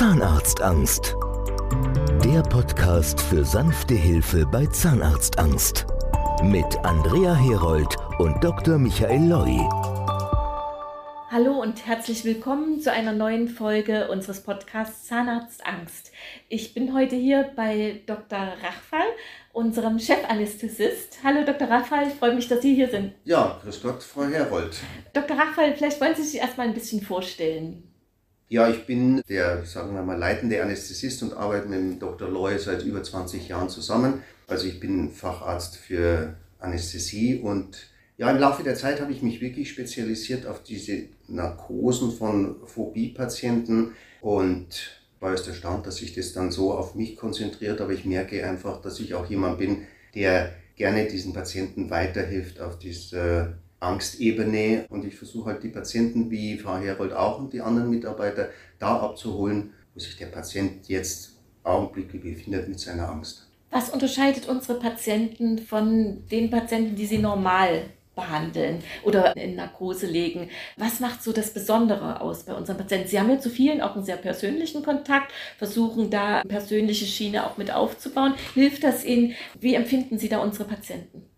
Zahnarztangst. Der Podcast für sanfte Hilfe bei Zahnarztangst. Mit Andrea Herold und Dr. Michael Loi. Hallo und herzlich willkommen zu einer neuen Folge unseres Podcasts Zahnarztangst. Ich bin heute hier bei Dr. Rachfall, unserem Chefanästhesist. Hallo Dr. Rachfall, ich freue mich, dass Sie hier sind. Ja, grüß Gott, Frau Herold. Dr. Rachfall, vielleicht wollen Sie sich erstmal ein bisschen vorstellen. Ja, ich bin der, sagen wir mal, leitende Anästhesist und arbeite mit dem Dr. Loy seit über 20 Jahren zusammen. Also ich bin Facharzt für Anästhesie und ja, im Laufe der Zeit habe ich mich wirklich spezialisiert auf diese Narkosen von Phobie-Patienten und war erst erstaunt, dass sich das dann so auf mich konzentriert, aber ich merke einfach, dass ich auch jemand bin, der gerne diesen Patienten weiterhilft auf dieser Angstebene und ich versuche halt die Patienten wie Frau Herold auch und die anderen Mitarbeiter da abzuholen, wo sich der Patient jetzt augenblicklich befindet mit seiner Angst. Was unterscheidet unsere Patienten von den Patienten, die sie normal behandeln oder in Narkose legen. Was macht so das Besondere aus bei unseren Patienten? Sie haben ja zu vielen auch einen sehr persönlichen Kontakt, versuchen da persönliche Schiene auch mit aufzubauen. Hilft das Ihnen? Wie empfinden Sie da unsere Patienten?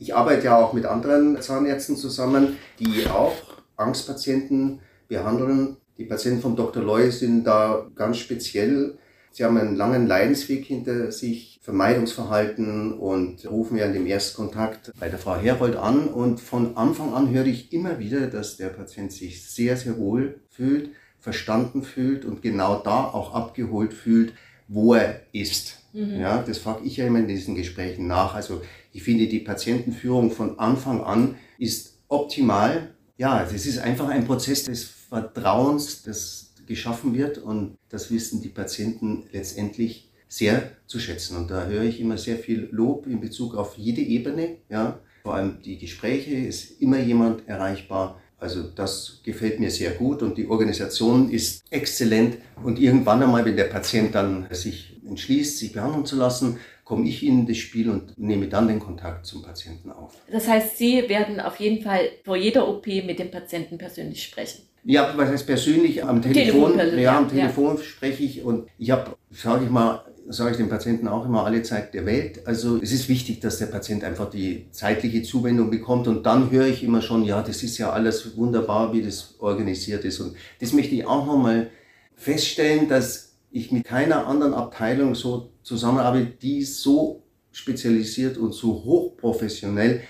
Ich arbeite ja auch mit anderen Zahnärzten zusammen, die auch Angstpatienten behandeln. Die Patienten vom Dr. Loy sind da ganz speziell. Sie haben einen langen Leidensweg hinter sich, Vermeidungsverhalten und rufen ja in dem Erstkontakt bei der Frau Herold an. Und von Anfang an höre ich immer wieder, dass der Patient sich sehr, sehr wohl fühlt, verstanden fühlt und genau da auch abgeholt fühlt, wo er ist. Mhm. Ja, das frage ich ja immer in diesen Gesprächen nach. Also ich finde, die Patientenführung von Anfang an ist optimal. Ja, das ist einfach ein Prozess des Vertrauens, das geschaffen wird und das wissen die Patienten letztendlich sehr zu schätzen. Und da höre ich immer sehr viel Lob in Bezug auf jede Ebene. Ja, vor allem die Gespräche ist immer jemand erreichbar. Also das gefällt mir sehr gut und die Organisation ist exzellent. Und irgendwann einmal, wenn der Patient dann sich entschließt, sich behandeln zu lassen, komme ich in das Spiel und nehme dann den Kontakt zum Patienten auf. Das heißt, Sie werden auf jeden Fall vor jeder OP mit dem Patienten persönlich sprechen. Ja, was heißt persönlich? Am Telefon, Telefon ja, am Telefon ja. spreche ich und ich habe, sage ich mal, sage ich den Patienten auch immer, alle Zeit der Welt. Also es ist wichtig, dass der Patient einfach die zeitliche Zuwendung bekommt und dann höre ich immer schon, ja, das ist ja alles wunderbar, wie das organisiert ist. Und das möchte ich auch nochmal feststellen, dass ich mit keiner anderen Abteilung so zusammenarbeite, die so spezialisiert und so hochprofessionell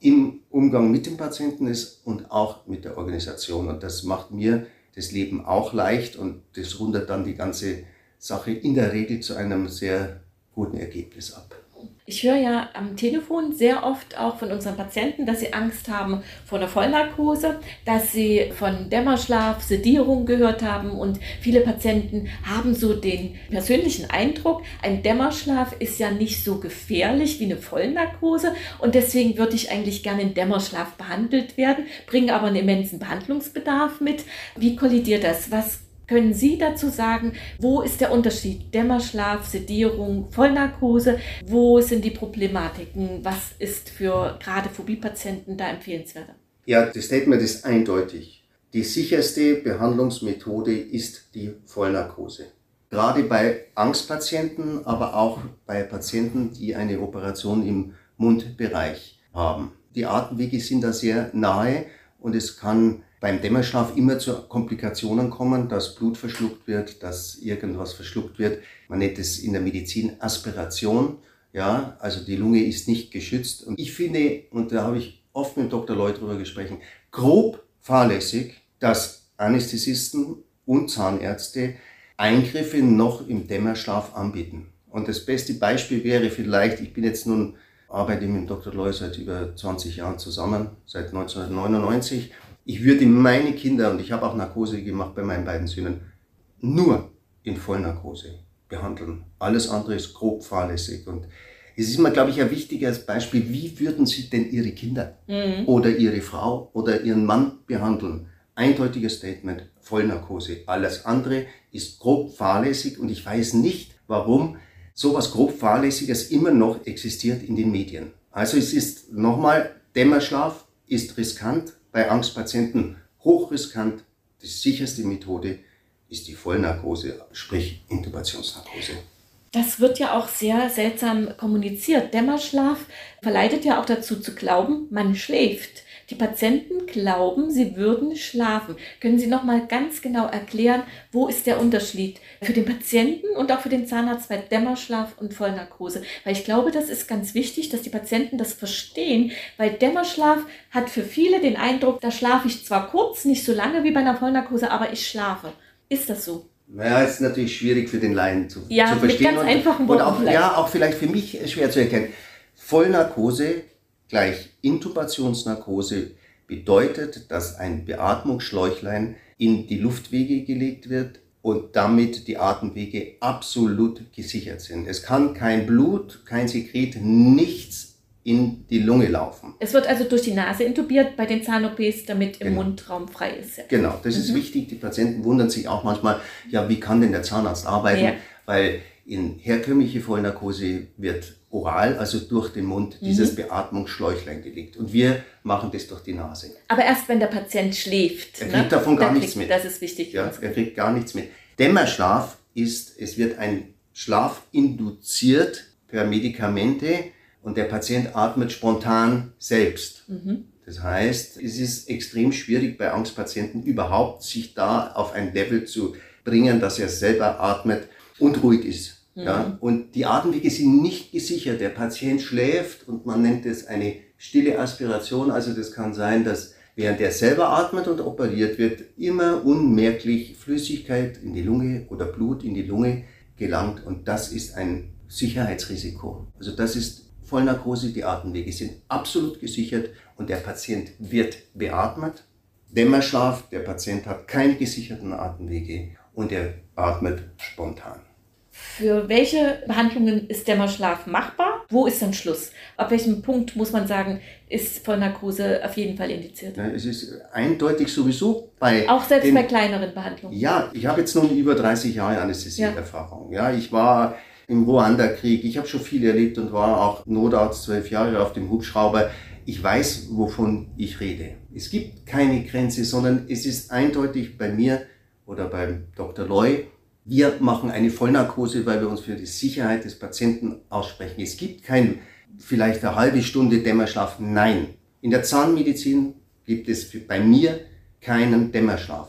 im Umgang mit dem Patienten ist und auch mit der Organisation. Und das macht mir das Leben auch leicht und das rundet dann die ganze Sache in der Regel zu einem sehr guten Ergebnis ab. Ich höre ja am Telefon sehr oft auch von unseren Patienten, dass sie Angst haben vor einer Vollnarkose, dass sie von Dämmerschlaf, Sedierung gehört haben und viele Patienten haben so den persönlichen Eindruck, ein Dämmerschlaf ist ja nicht so gefährlich wie eine Vollnarkose und deswegen würde ich eigentlich gerne in Dämmerschlaf behandelt werden, bringe aber einen immensen Behandlungsbedarf mit. Wie kollidiert das? Was können Sie dazu sagen, wo ist der Unterschied? Dämmerschlaf, Sedierung, Vollnarkose? Wo sind die Problematiken? Was ist für gerade Phobie-Patienten da empfehlenswert? Ja, das Statement ist eindeutig. Die sicherste Behandlungsmethode ist die Vollnarkose. Gerade bei Angstpatienten, aber auch bei Patienten, die eine Operation im Mundbereich haben. Die Atemwege sind da sehr nahe und es kann beim Dämmerschlaf immer zu Komplikationen kommen, dass Blut verschluckt wird, dass irgendwas verschluckt wird. Man nennt es in der Medizin Aspiration. Ja, also die Lunge ist nicht geschützt. Und ich finde, und da habe ich oft mit Dr. Lloyd drüber gesprochen, grob fahrlässig, dass Anästhesisten und Zahnärzte Eingriffe noch im Dämmerschlaf anbieten. Und das beste Beispiel wäre vielleicht, ich bin jetzt nun, arbeite mit Dr. Loy seit über 20 Jahren zusammen, seit 1999 ich würde meine Kinder, und ich habe auch Narkose gemacht bei meinen beiden Söhnen, nur in Vollnarkose behandeln. Alles andere ist grob fahrlässig. Und es ist mir, glaube ich, ein wichtiges Beispiel, wie würden Sie denn Ihre Kinder mhm. oder Ihre Frau oder Ihren Mann behandeln? Eindeutiges Statement, Vollnarkose. Alles andere ist grob fahrlässig und ich weiß nicht, warum sowas grob fahrlässiges immer noch existiert in den Medien. Also es ist nochmal, Dämmerschlaf ist riskant, bei Angstpatienten hochriskant. Die sicherste Methode ist die Vollnarkose, sprich Intubationsnarkose. Das wird ja auch sehr seltsam kommuniziert. Dämmerschlaf verleitet ja auch dazu zu glauben, man schläft. Die Patienten glauben, sie würden schlafen. Können Sie noch mal ganz genau erklären, wo ist der Unterschied für den Patienten und auch für den Zahnarzt bei Dämmerschlaf und Vollnarkose? Weil ich glaube, das ist ganz wichtig, dass die Patienten das verstehen, weil Dämmerschlaf hat für viele den Eindruck, da schlafe ich zwar kurz, nicht so lange wie bei einer Vollnarkose, aber ich schlafe. Ist das so? Naja, ist natürlich schwierig für den Laien zu, ja, zu verstehen. Mit ganz einfachen Worten und auch, ja, auch vielleicht für mich schwer zu erkennen. Vollnarkose gleich Intubationsnarkose bedeutet, dass ein Beatmungsschläuchlein in die Luftwege gelegt wird und damit die Atemwege absolut gesichert sind. Es kann kein Blut, kein Sekret, nichts in die Lunge laufen. Es wird also durch die Nase intubiert bei den Zahn-OPs, damit im genau. Mundraum frei ist. Ja. Genau, das mhm. ist wichtig. Die Patienten wundern sich auch manchmal, ja, wie kann denn der Zahnarzt arbeiten? Ja. Weil in herkömmliche Vollnarkose wird oral, also durch den Mund, mhm. dieses Beatmungsschläuchlein gelegt. Und wir machen das durch die Nase. Aber erst wenn der Patient schläft. Er ne? kriegt ne? davon gar nichts kriegt, mit. Das ist wichtig. Ja, er kriegt gar nichts mit. Dämmerschlaf ist, es wird ein Schlaf induziert per Medikamente und der Patient atmet spontan selbst. Mhm. Das heißt, es ist extrem schwierig bei Angstpatienten überhaupt, sich da auf ein Level zu bringen, dass er selber atmet und ruhig ist. Mhm. Ja? Und die Atemwege sind nicht gesichert. Der Patient schläft und man nennt es eine stille Aspiration. Also das kann sein, dass während er selber atmet und operiert wird, immer unmerklich Flüssigkeit in die Lunge oder Blut in die Lunge gelangt. Und das ist ein Sicherheitsrisiko. Also das ist Vollnarkose, die Atemwege sind absolut gesichert und der Patient wird beatmet. Dämmerschlaf, der Patient hat keine gesicherten Atemwege und er atmet spontan. Für welche Behandlungen ist Dämmerschlaf machbar? Wo ist dann Schluss? Ab welchem Punkt muss man sagen, ist Vollnarkose auf jeden Fall indiziert? Es ist eindeutig sowieso bei. Auch selbst den, bei kleineren Behandlungen? Ja, ich habe jetzt nun über 30 Jahre Anästhesieerfahrung. Ja. ja, ich war im Ruanda-Krieg, ich habe schon viel erlebt und war auch Notarzt zwölf Jahre auf dem Hubschrauber. Ich weiß, wovon ich rede. Es gibt keine Grenze, sondern es ist eindeutig bei mir oder beim Dr. Loy, wir machen eine Vollnarkose, weil wir uns für die Sicherheit des Patienten aussprechen. Es gibt kein vielleicht eine halbe Stunde Dämmerschlaf. Nein. In der Zahnmedizin gibt es bei mir keinen Dämmerschlaf.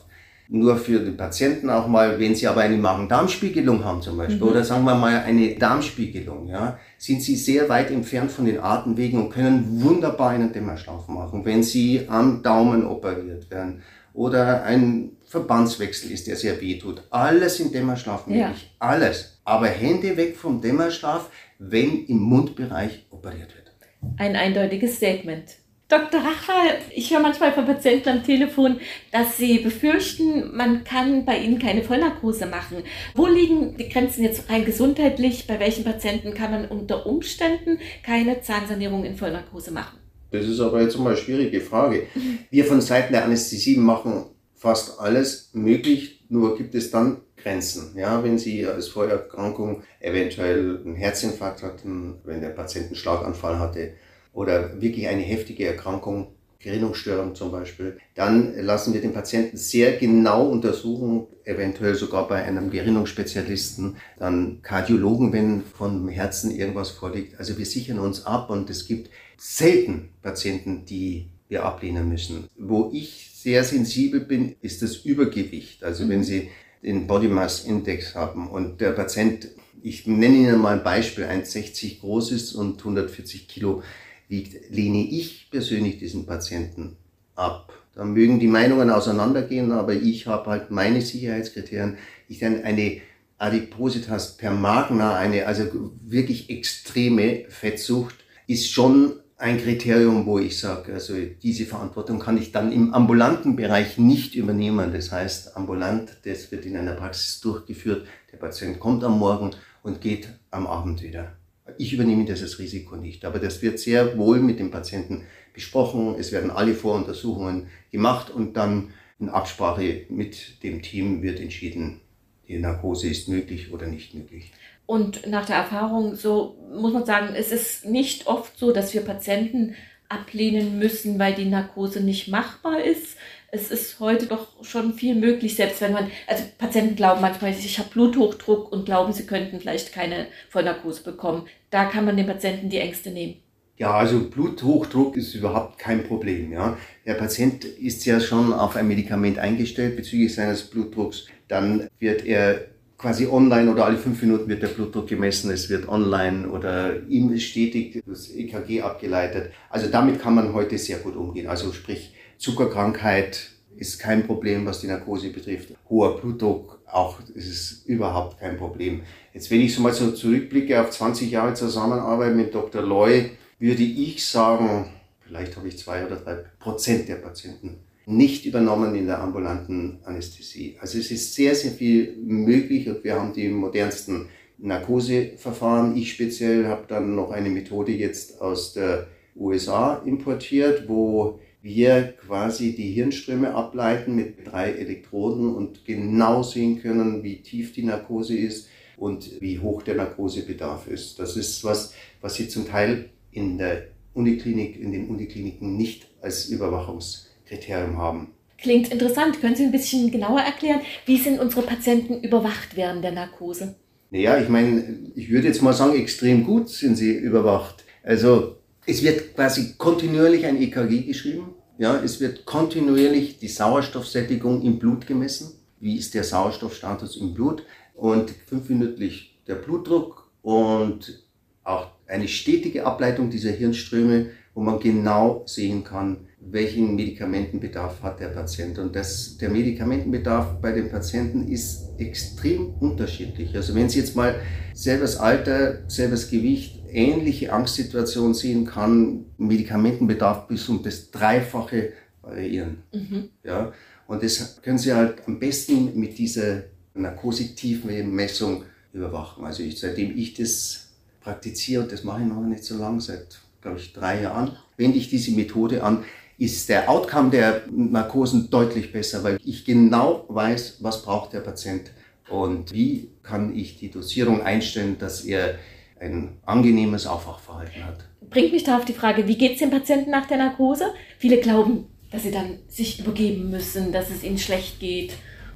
Nur für den Patienten auch mal, wenn Sie aber eine Magen-Darm-Spiegelung haben zum Beispiel, mhm. oder sagen wir mal eine Darmspiegelung, ja, sind Sie sehr weit entfernt von den Atemwegen und können wunderbar einen Dämmerschlaf machen, wenn Sie am Daumen operiert werden oder ein Verbandswechsel ist, der sehr weh tut. Alles im Dämmerschlaf möglich. Ja. Alles. Aber Hände weg vom Dämmerschlaf, wenn im Mundbereich operiert wird. Ein eindeutiges Statement. Dr. Racher, ich höre manchmal von Patienten am Telefon, dass sie befürchten, man kann bei ihnen keine Vollnarkose machen. Wo liegen die Grenzen jetzt rein gesundheitlich? Bei welchen Patienten kann man unter Umständen keine Zahnsanierung in Vollnarkose machen? Das ist aber jetzt mal eine schwierige Frage. Wir von Seiten der Anästhesie machen fast alles möglich, nur gibt es dann Grenzen. Ja, wenn Sie als Vorerkrankung eventuell einen Herzinfarkt hatten, wenn der Patient einen Schlaganfall hatte oder wirklich eine heftige Erkrankung, Gerinnungsstörung zum Beispiel, dann lassen wir den Patienten sehr genau untersuchen, eventuell sogar bei einem Gerinnungsspezialisten, dann Kardiologen, wenn vom Herzen irgendwas vorliegt. Also wir sichern uns ab und es gibt selten Patienten, die wir ablehnen müssen. Wo ich sehr sensibel bin, ist das Übergewicht. Also wenn mhm. Sie den Body Mass Index haben und der Patient, ich nenne Ihnen mal ein Beispiel, 1,60 groß ist und 140 Kilo wiegt, lehne ich persönlich diesen Patienten ab. Da mögen die Meinungen auseinandergehen, aber ich habe halt meine Sicherheitskriterien. Ich dann eine Adipositas per Magna, eine also wirklich extreme Fettsucht, ist schon ein Kriterium, wo ich sage, also diese Verantwortung kann ich dann im ambulanten Bereich nicht übernehmen. Das heißt, ambulant, das wird in einer Praxis durchgeführt. Der Patient kommt am Morgen und geht am Abend wieder. Ich übernehme dieses Risiko nicht, aber das wird sehr wohl mit dem Patienten besprochen. Es werden alle Voruntersuchungen gemacht und dann in Absprache mit dem Team wird entschieden, die Narkose ist möglich oder nicht möglich. Und nach der Erfahrung, so muss man sagen, es ist nicht oft so, dass wir Patienten ablehnen müssen, weil die Narkose nicht machbar ist. es ist heute doch schon viel möglich, selbst wenn man, also Patienten glauben manchmal, ich habe Bluthochdruck und glauben, sie könnten vielleicht keine Vollnarkose bekommen. Da kann man den Patienten die Ängste nehmen. Ja, also Bluthochdruck ist überhaupt kein Problem. Ja. Der Patient ist ja schon auf ein Medikament eingestellt bezüglich seines Blutdrucks. Dann wird er quasi online oder alle fünf Minuten wird der Blutdruck gemessen, es wird online oder ihm stetig das EKG abgeleitet. Also damit kann man heute sehr gut umgehen. Also sprich Zuckerkrankheit ist kein Problem, was die Narkose betrifft. Hoher Blutdruck auch ist es überhaupt kein Problem. Jetzt wenn ich so mal so zurückblicke auf 20 Jahre Zusammenarbeit mit Dr. Loy, würde ich sagen, vielleicht habe ich zwei oder drei Prozent der Patienten nicht übernommen in der ambulanten Anästhesie. Also es ist sehr, sehr viel möglich und wir haben die modernsten Narkoseverfahren. Ich speziell habe dann noch eine Methode jetzt aus der USA importiert, wo wir quasi die Hirnströme ableiten mit drei Elektroden und genau sehen können, wie tief die Narkose ist und wie hoch der Narkosebedarf ist. Das ist was, was Sie zum Teil in der Uniklinik, in den Unikliniken nicht als Überwachungs Kriterium haben. Klingt interessant. Können Sie ein bisschen genauer erklären, wie sind unsere Patienten überwacht während der Narkose? Naja, ich meine, ich würde jetzt mal sagen, extrem gut sind sie überwacht. Also es wird quasi kontinuierlich ein EKG geschrieben. Ja, es wird kontinuierlich die Sauerstoffsättigung im Blut gemessen. Wie ist der Sauerstoffstatus im Blut? Und fünfminütlich der Blutdruck und auch eine stetige Ableitung dieser Hirnströme, wo man genau sehen kann, welchen Medikamentenbedarf hat der Patient. Und das, der Medikamentenbedarf bei den Patienten ist extrem unterschiedlich. Also wenn Sie jetzt mal selbes Alter, selbes Gewicht, ähnliche Angstsituationen sehen, kann Medikamentenbedarf bis um das Dreifache variieren. Mhm. Ja, und das können Sie halt am besten mit dieser Narkosetiefenmessung überwachen. Also ich, seitdem ich das praktiziere, und das mache ich noch nicht so lange, seit glaube ich drei Jahren, wende ich diese Methode an ist der Outcome der Narkosen deutlich besser, weil ich genau weiß, was braucht der Patient und wie kann ich die Dosierung einstellen, dass er ein angenehmes Aufwachverhalten hat. Bringt mich da auf die Frage, wie geht es dem Patienten nach der Narkose? Viele glauben, dass sie dann sich übergeben müssen, dass es ihnen schlecht geht.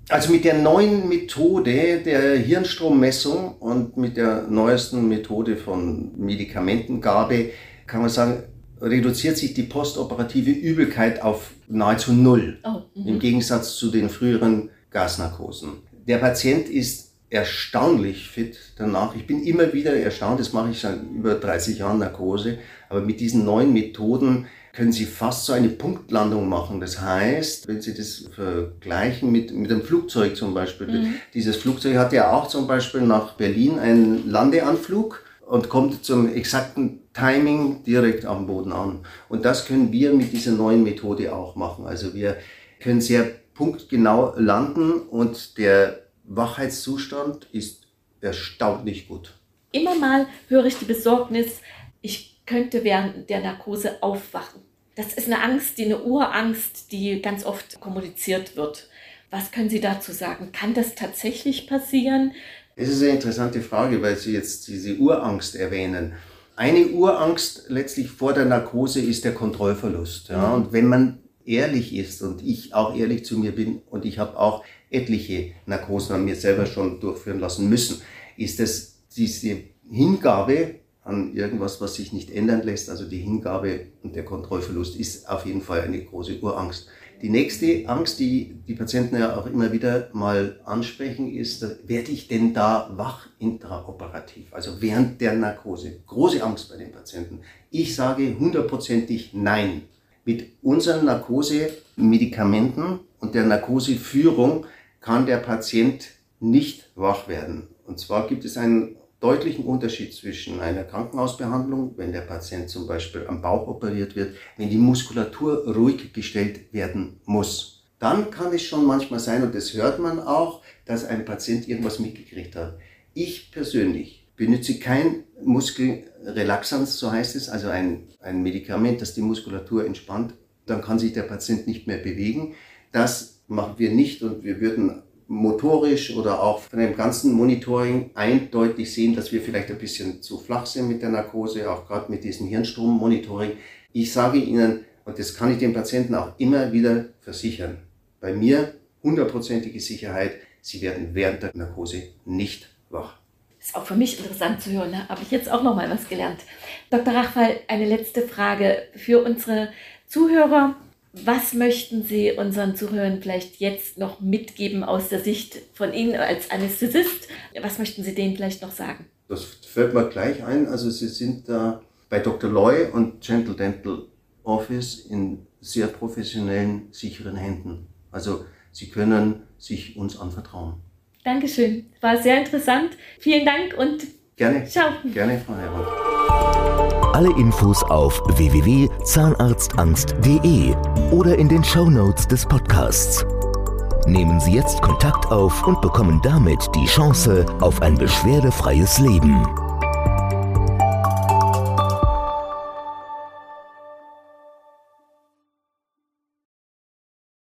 Also mit der neuen Methode der Hirnstrommessung und mit der neuesten Methode von Medikamentengabe kann man sagen, reduziert sich die postoperative Übelkeit auf nahezu null, oh, mhm. im Gegensatz zu den früheren Gasnarkosen. Der Patient ist erstaunlich fit danach. Ich bin immer wieder erstaunt, das mache ich seit über 30 Jahren Narkose, aber mit diesen neuen Methoden können Sie fast so eine Punktlandung machen. Das heißt, wenn Sie das vergleichen mit, mit einem Flugzeug zum Beispiel, mhm. dieses Flugzeug hat ja auch zum Beispiel nach Berlin einen Landeanflug und kommt zum exakten Timing direkt am Boden an. Und das können wir mit dieser neuen Methode auch machen. Also wir können sehr punktgenau landen und der Wachheitszustand ist erstaunlich gut. Immer mal höre ich die Besorgnis, ich könnte während der Narkose aufwachen. Das ist eine Angst, die eine Urangst, die ganz oft kommuniziert wird. Was können Sie dazu sagen? Kann das tatsächlich passieren? Es ist eine interessante Frage, weil Sie jetzt diese Urangst erwähnen. Eine Urangst letztlich vor der Narkose ist der Kontrollverlust. Ja? Und wenn man ehrlich ist und ich auch ehrlich zu mir bin und ich habe auch etliche Narkosen an mir selber schon durchführen lassen müssen, ist es diese Hingabe an irgendwas, was sich nicht ändern lässt, also die Hingabe und der Kontrollverlust ist auf jeden Fall eine große Urangst. Die nächste Angst, die die Patienten ja auch immer wieder mal ansprechen, ist, werde ich denn da wach intraoperativ, also während der Narkose? Große Angst bei den Patienten. Ich sage hundertprozentig nein. Mit unseren Narkosemedikamenten und der Narkoseführung kann der Patient nicht wach werden. Und zwar gibt es einen deutlichen Unterschied zwischen einer Krankenhausbehandlung, wenn der Patient zum Beispiel am Bauch operiert wird, wenn die Muskulatur ruhig gestellt werden muss. Dann kann es schon manchmal sein, und das hört man auch, dass ein Patient irgendwas mitgekriegt hat. Ich persönlich benutze kein Muskelrelaxans, so heißt es, also ein, ein Medikament, das die Muskulatur entspannt. Dann kann sich der Patient nicht mehr bewegen. Das machen wir nicht und wir würden motorisch oder auch von dem ganzen Monitoring eindeutig sehen, dass wir vielleicht ein bisschen zu flach sind mit der Narkose, auch gerade mit diesem Hirnstrommonitoring. Ich sage Ihnen, und das kann ich den Patienten auch immer wieder versichern, bei mir hundertprozentige Sicherheit, Sie werden während der Narkose nicht wach. Ist auch für mich interessant zu hören, da habe ich jetzt auch noch mal was gelernt. Dr. Rachfall, eine letzte Frage für unsere Zuhörer. Was möchten Sie unseren Zuhörern vielleicht jetzt noch mitgeben aus der Sicht von Ihnen als Anästhesist? Was möchten Sie denen vielleicht noch sagen? Das fällt mir gleich ein. Also Sie sind da bei Dr. Loy und Gentle Dental Office in sehr professionellen, sicheren Händen. Also Sie können sich uns anvertrauen. Dankeschön. War sehr interessant. Vielen Dank und gerne. Ciao. Gerne, Frau Herold. Alle Infos auf www.zahnarztangst.de oder in den Shownotes des Podcasts. Nehmen Sie jetzt Kontakt auf und bekommen damit die Chance auf ein beschwerdefreies Leben.